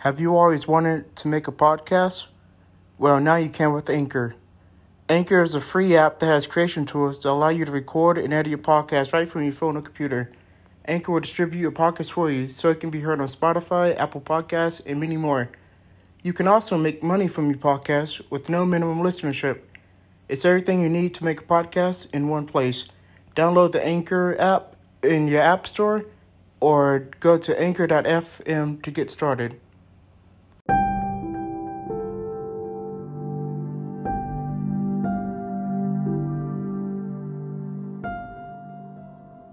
Have you always wanted to make a podcast? Well, now you can with Anchor. Anchor is a free app that has creation tools that allow you to record and edit your podcast right from your phone or computer. Anchor will distribute your podcast for you so it can be heard on Spotify, Apple Podcasts, and many more. You can also make money from your podcast with no minimum listenership. It's everything you need to make a podcast in one place. Download the Anchor app in your App Store or go to anchor.fm to get started.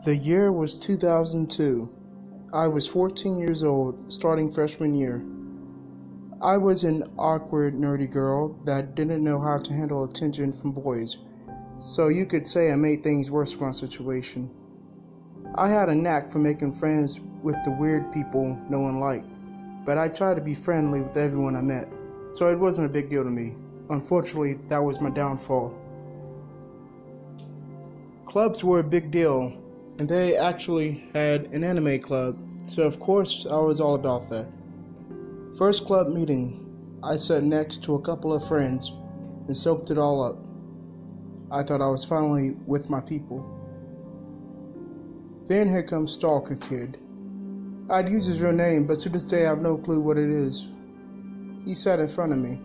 The year was 2002. I was 14 years old, starting freshman year. I was an awkward, nerdy girl that didn't know how to handle attention from boys, so you could say I made things worse for my situation. I had a knack for making friends with the weird people no one liked, but I tried to be friendly with everyone I met, so it wasn't a big deal to me. Unfortunately, that was my downfall. Clubs were a big deal, and they actually had an anime club, so of course I was all about that. First club meeting, I sat next to a couple of friends and soaked it all up. I thought I was finally with my people. Then here comes Stalker Kid. I'd use his real name, but to this day I have no clue what it is. He sat in front of me,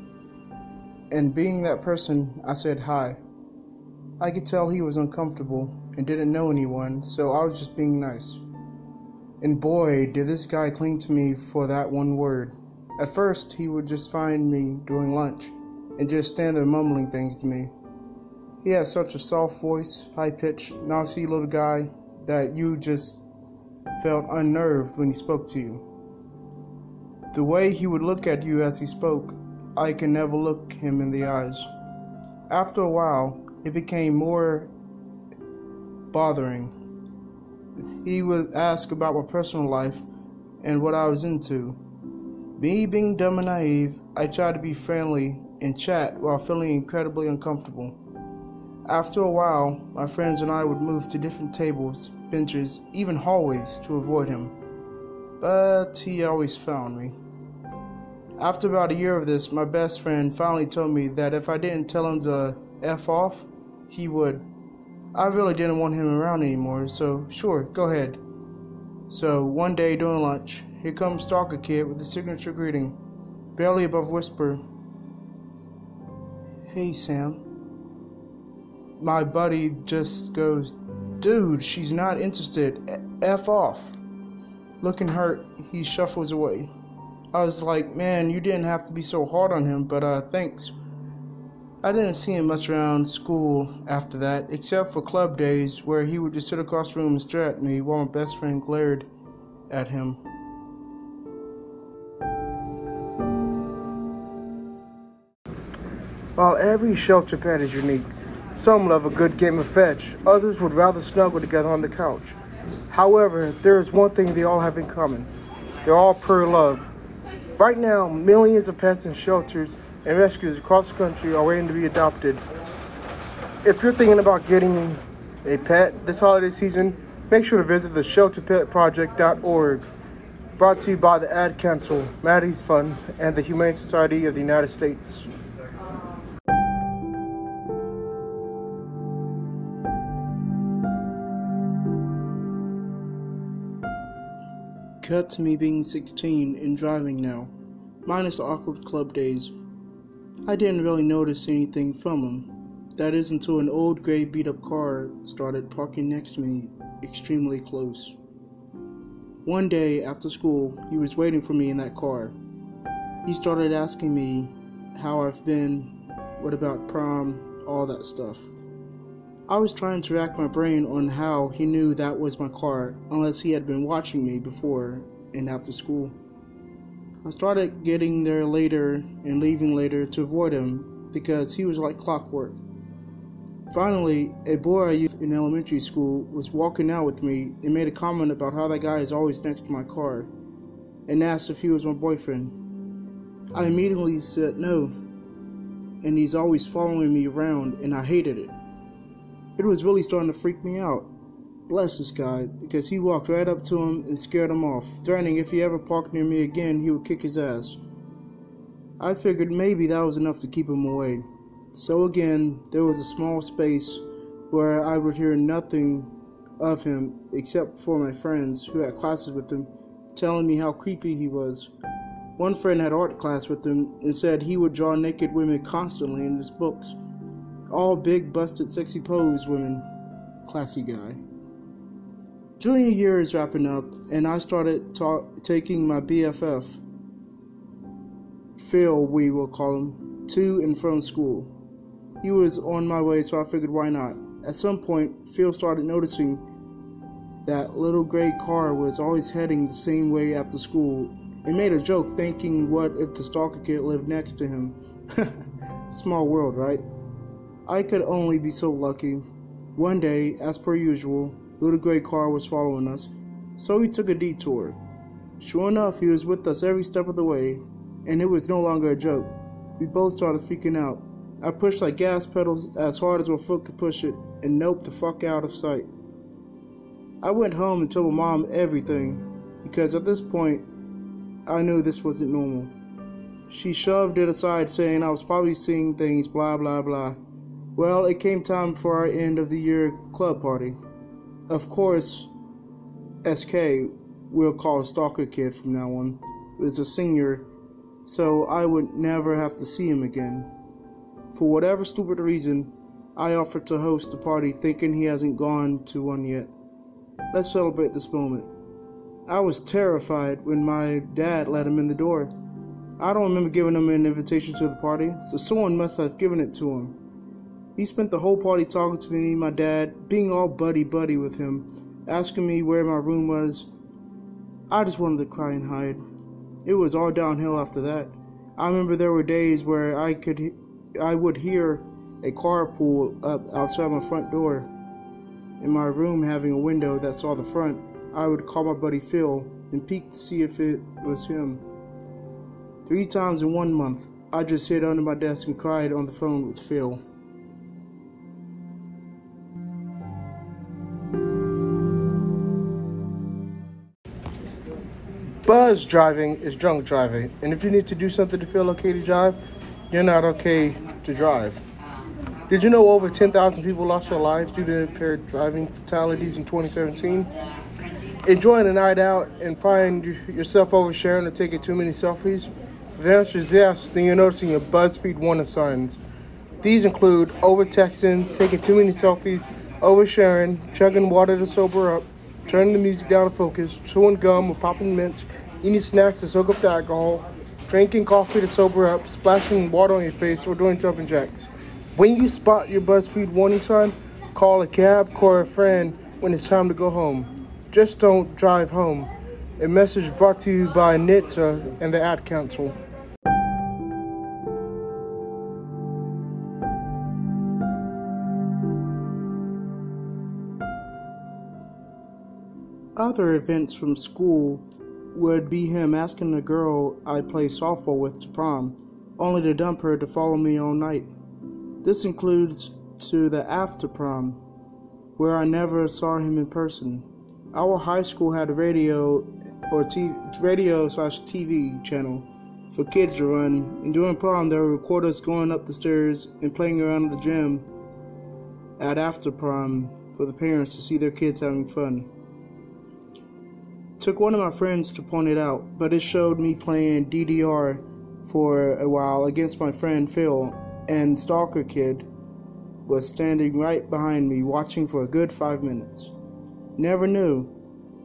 and being that person, I said hi. I could tell he was uncomfortable and didn't know anyone, so I was just being nice. And boy, did this guy cling to me for that one word. At first, he would just find me during lunch and just stand there mumbling things to me. He had such a soft voice, high pitched, mousy little guy that you just felt unnerved when he spoke to you. The way he would look at you as he spoke, I could never look him in the eyes. After a while, it became more bothering. He would ask about my personal life and what I was into. Me being dumb and naive, I tried to be friendly and chat while feeling incredibly uncomfortable. After a while, my friends and I would move to different tables, benches, even hallways to avoid him. But he always found me. After about a year of this, my best friend finally told me that if I didn't tell him to F off, he would. I really didn't want him around anymore, so sure, go ahead. So one day during lunch, here comes Stalker Kid with the signature greeting, barely above whisper. Hey Sam. My buddy just goes, Dude, she's not interested. F off. Looking hurt, he shuffles away. I was like, man, you didn't have to be so hard on him, but uh, thanks. I didn't see him much around school after that, except for club days where he would just sit across the room and stare at me while my best friend glared at him. While every shelter pet is unique, some love a good game of fetch, others would rather snuggle together on the couch. However, there is one thing they all have in common they're all pure love. Right now, millions of pets in shelters and rescues across the country are waiting to be adopted. If you're thinking about getting a pet this holiday season, make sure to visit the shelterpetproject.org. Brought to you by the Ad Council, Maddie's Fund, and the Humane Society of the United States. Cut to me being 16 and driving now, minus awkward club days. I didn't really notice anything from him. That is until an old gray beat up car started parking next to me, extremely close. One day after school, he was waiting for me in that car. He started asking me how I've been, what about prom, all that stuff. I was trying to rack my brain on how he knew that was my car, unless he had been watching me before and after school. I started getting there later and leaving later to avoid him because he was like clockwork. Finally, a boy I used in elementary school was walking out with me and made a comment about how that guy is always next to my car and asked if he was my boyfriend. I immediately said no, and he's always following me around, and I hated it. It was really starting to freak me out. Bless this guy, because he walked right up to him and scared him off, threatening if he ever parked near me again, he would kick his ass. I figured maybe that was enough to keep him away. So again, there was a small space where I would hear nothing of him except for my friends who had classes with him telling me how creepy he was. One friend had art class with him and said he would draw naked women constantly in his books. All big, busted, sexy pose women. Classy guy. Junior year is wrapping up, and I started ta- taking my BFF, Phil, we will call him, to and from school. He was on my way, so I figured why not. At some point, Phil started noticing that little gray car was always heading the same way after school and made a joke thinking what if the stalker kid lived next to him. Small world, right? I could only be so lucky. One day, as per usual, little gray car was following us, so we took a detour. Sure enough, he was with us every step of the way, and it was no longer a joke. We both started freaking out. I pushed like gas pedals as hard as my foot could push it, and nope the fuck out of sight. I went home and told my mom everything, because at this point, I knew this wasn't normal. She shoved it aside, saying I was probably seeing things, blah blah blah. Well, it came time for our end of the year club party. Of course, SK, we'll call Stalker Kid from now on, was a senior, so I would never have to see him again. For whatever stupid reason, I offered to host the party thinking he hasn't gone to one yet. Let's celebrate this moment. I was terrified when my dad let him in the door. I don't remember giving him an invitation to the party, so someone must have given it to him. He spent the whole party talking to me, my dad, being all buddy buddy with him, asking me where my room was. I just wanted to cry and hide. It was all downhill after that. I remember there were days where I could I would hear a car pull up outside my front door. In my room, having a window that saw the front, I would call my buddy Phil and peek to see if it was him. Three times in one month, I just hid under my desk and cried on the phone with Phil. Buzz driving is drunk driving, and if you need to do something to feel okay to drive, you're not okay to drive. Did you know over 10,000 people lost their lives due to impaired driving fatalities in 2017? Enjoying a night out and find yourself oversharing or taking too many selfies? The answer is yes, then you're noticing your BuzzFeed warning signs. These include over-texting, taking too many selfies, oversharing, chugging water to sober up, turning the music down to focus, chewing gum or popping mints, eating snacks to soak up the alcohol, drinking coffee to sober up, splashing water on your face, or doing jumping jacks. When you spot your BuzzFeed warning sign, call a cab, call a friend when it's time to go home. Just don't drive home. A message brought to you by NHTSA and the Ad Council. Other events from school would be him asking the girl I play softball with to prom, only to dump her to follow me all night. This includes to the after prom, where I never saw him in person. Our high school had a radio or t- radio slash TV channel for kids to run, and during prom there were record us going up the stairs and playing around the gym at after prom for the parents to see their kids having fun. Took one of my friends to point it out, but it showed me playing DDR for a while against my friend Phil, and Stalker Kid was standing right behind me watching for a good five minutes. Never knew.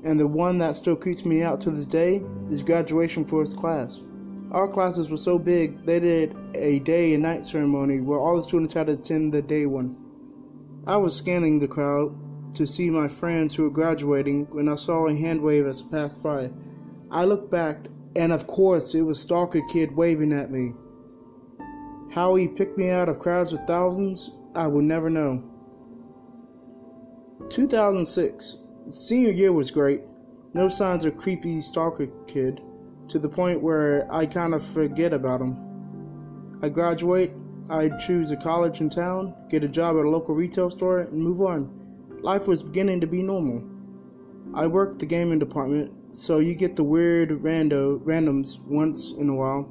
And the one that still creeps me out to this day is graduation for his class. Our classes were so big, they did a day and night ceremony where all the students had to attend the day one. I was scanning the crowd to see my friends who were graduating when I saw a hand wave as I passed by. I looked back, and of course, it was Stalker Kid waving at me. How he picked me out of crowds of thousands, I will never know. 2006. Senior year was great. No signs of creepy Stalker Kid, to the point where I kind of forget about him. I graduate, I choose a college in town, get a job at a local retail store, and move on. Life was beginning to be normal. I work the gaming department, so you get the weird rando randoms once in a while.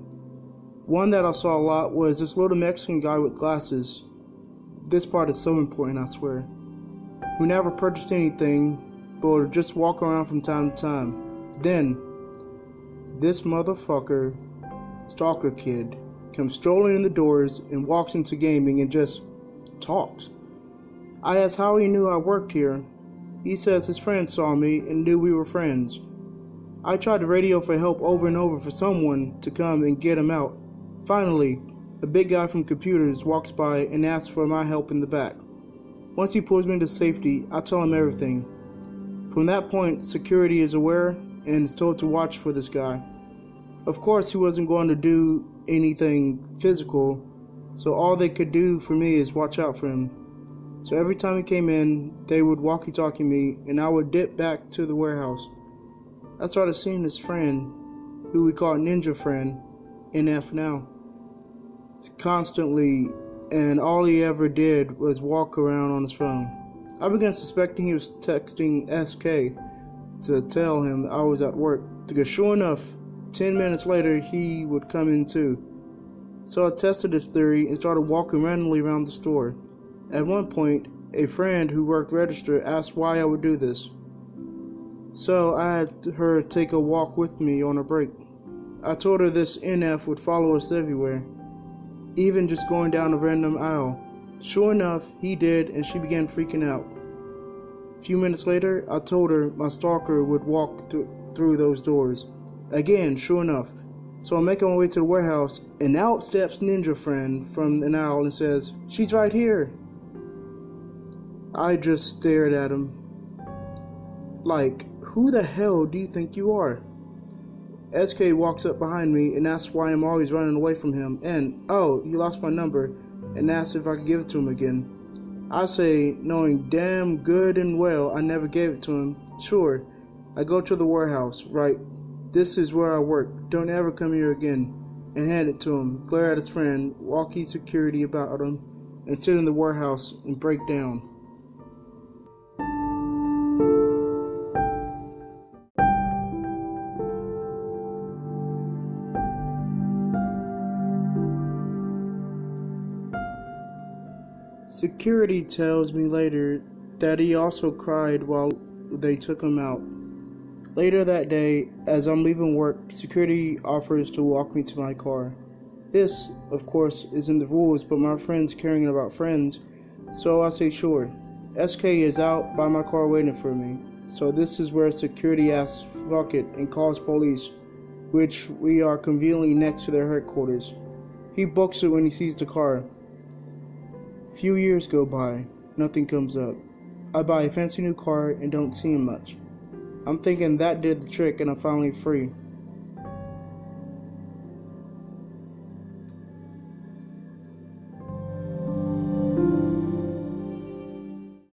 One that I saw a lot was this little Mexican guy with glasses. This part is so important, I swear. Who never purchased anything, but would just walk around from time to time. Then, this motherfucker, stalker kid, comes strolling in the doors and walks into gaming and just talks. I asked how he knew I worked here. He says his friend saw me and knew we were friends. I tried to radio for help over and over for someone to come and get him out. Finally, a big guy from computers walks by and asks for my help in the back. Once he pulls me to safety, I tell him everything. From that point, security is aware and is told to watch for this guy. Of course, he wasn't going to do anything physical, so all they could do for me is watch out for him. So every time he came in, they would walkie talkie me, and I would dip back to the warehouse. I started seeing his friend, who we call Ninja Friend, NF now, constantly, and all he ever did was walk around on his phone. I began suspecting he was texting SK to tell him I was at work, because sure enough, 10 minutes later, he would come in too. So I tested this theory and started walking randomly around the store. At one point, a friend who worked register asked why I would do this. So I had her take a walk with me on a break. I told her this NF would follow us everywhere, even just going down a random aisle. Sure enough, he did, and she began freaking out. A few minutes later, I told her my stalker would walk th- through those doors. Again, sure enough. So I'm making my way to the warehouse, and out steps Ninja Friend from an aisle and says, She's right here. I just stared at him. Like, who the hell do you think you are? SK walks up behind me and asks why I'm always running away from him, and oh, he lost my number and asks if I could give it to him again. I say, knowing damn good and well I never gave it to him, sure. I go to the warehouse, right? This is where I work. Don't ever come here again. And hand it to him, glare at his friend, walkie security about him, and sit in the warehouse and break down. Security tells me later that he also cried while they took him out. Later that day, as I'm leaving work, security offers to walk me to my car. This, of course, isn't the rules, but my friend's caring about friends, so I say sure. SK is out by my car waiting for me, so this is where security asks fuck it and calls police, which we are conveniently next to their headquarters. He books it when he sees the car. Few years go by, nothing comes up. I buy a fancy new car and don't see him much. I'm thinking that did the trick and I'm finally free.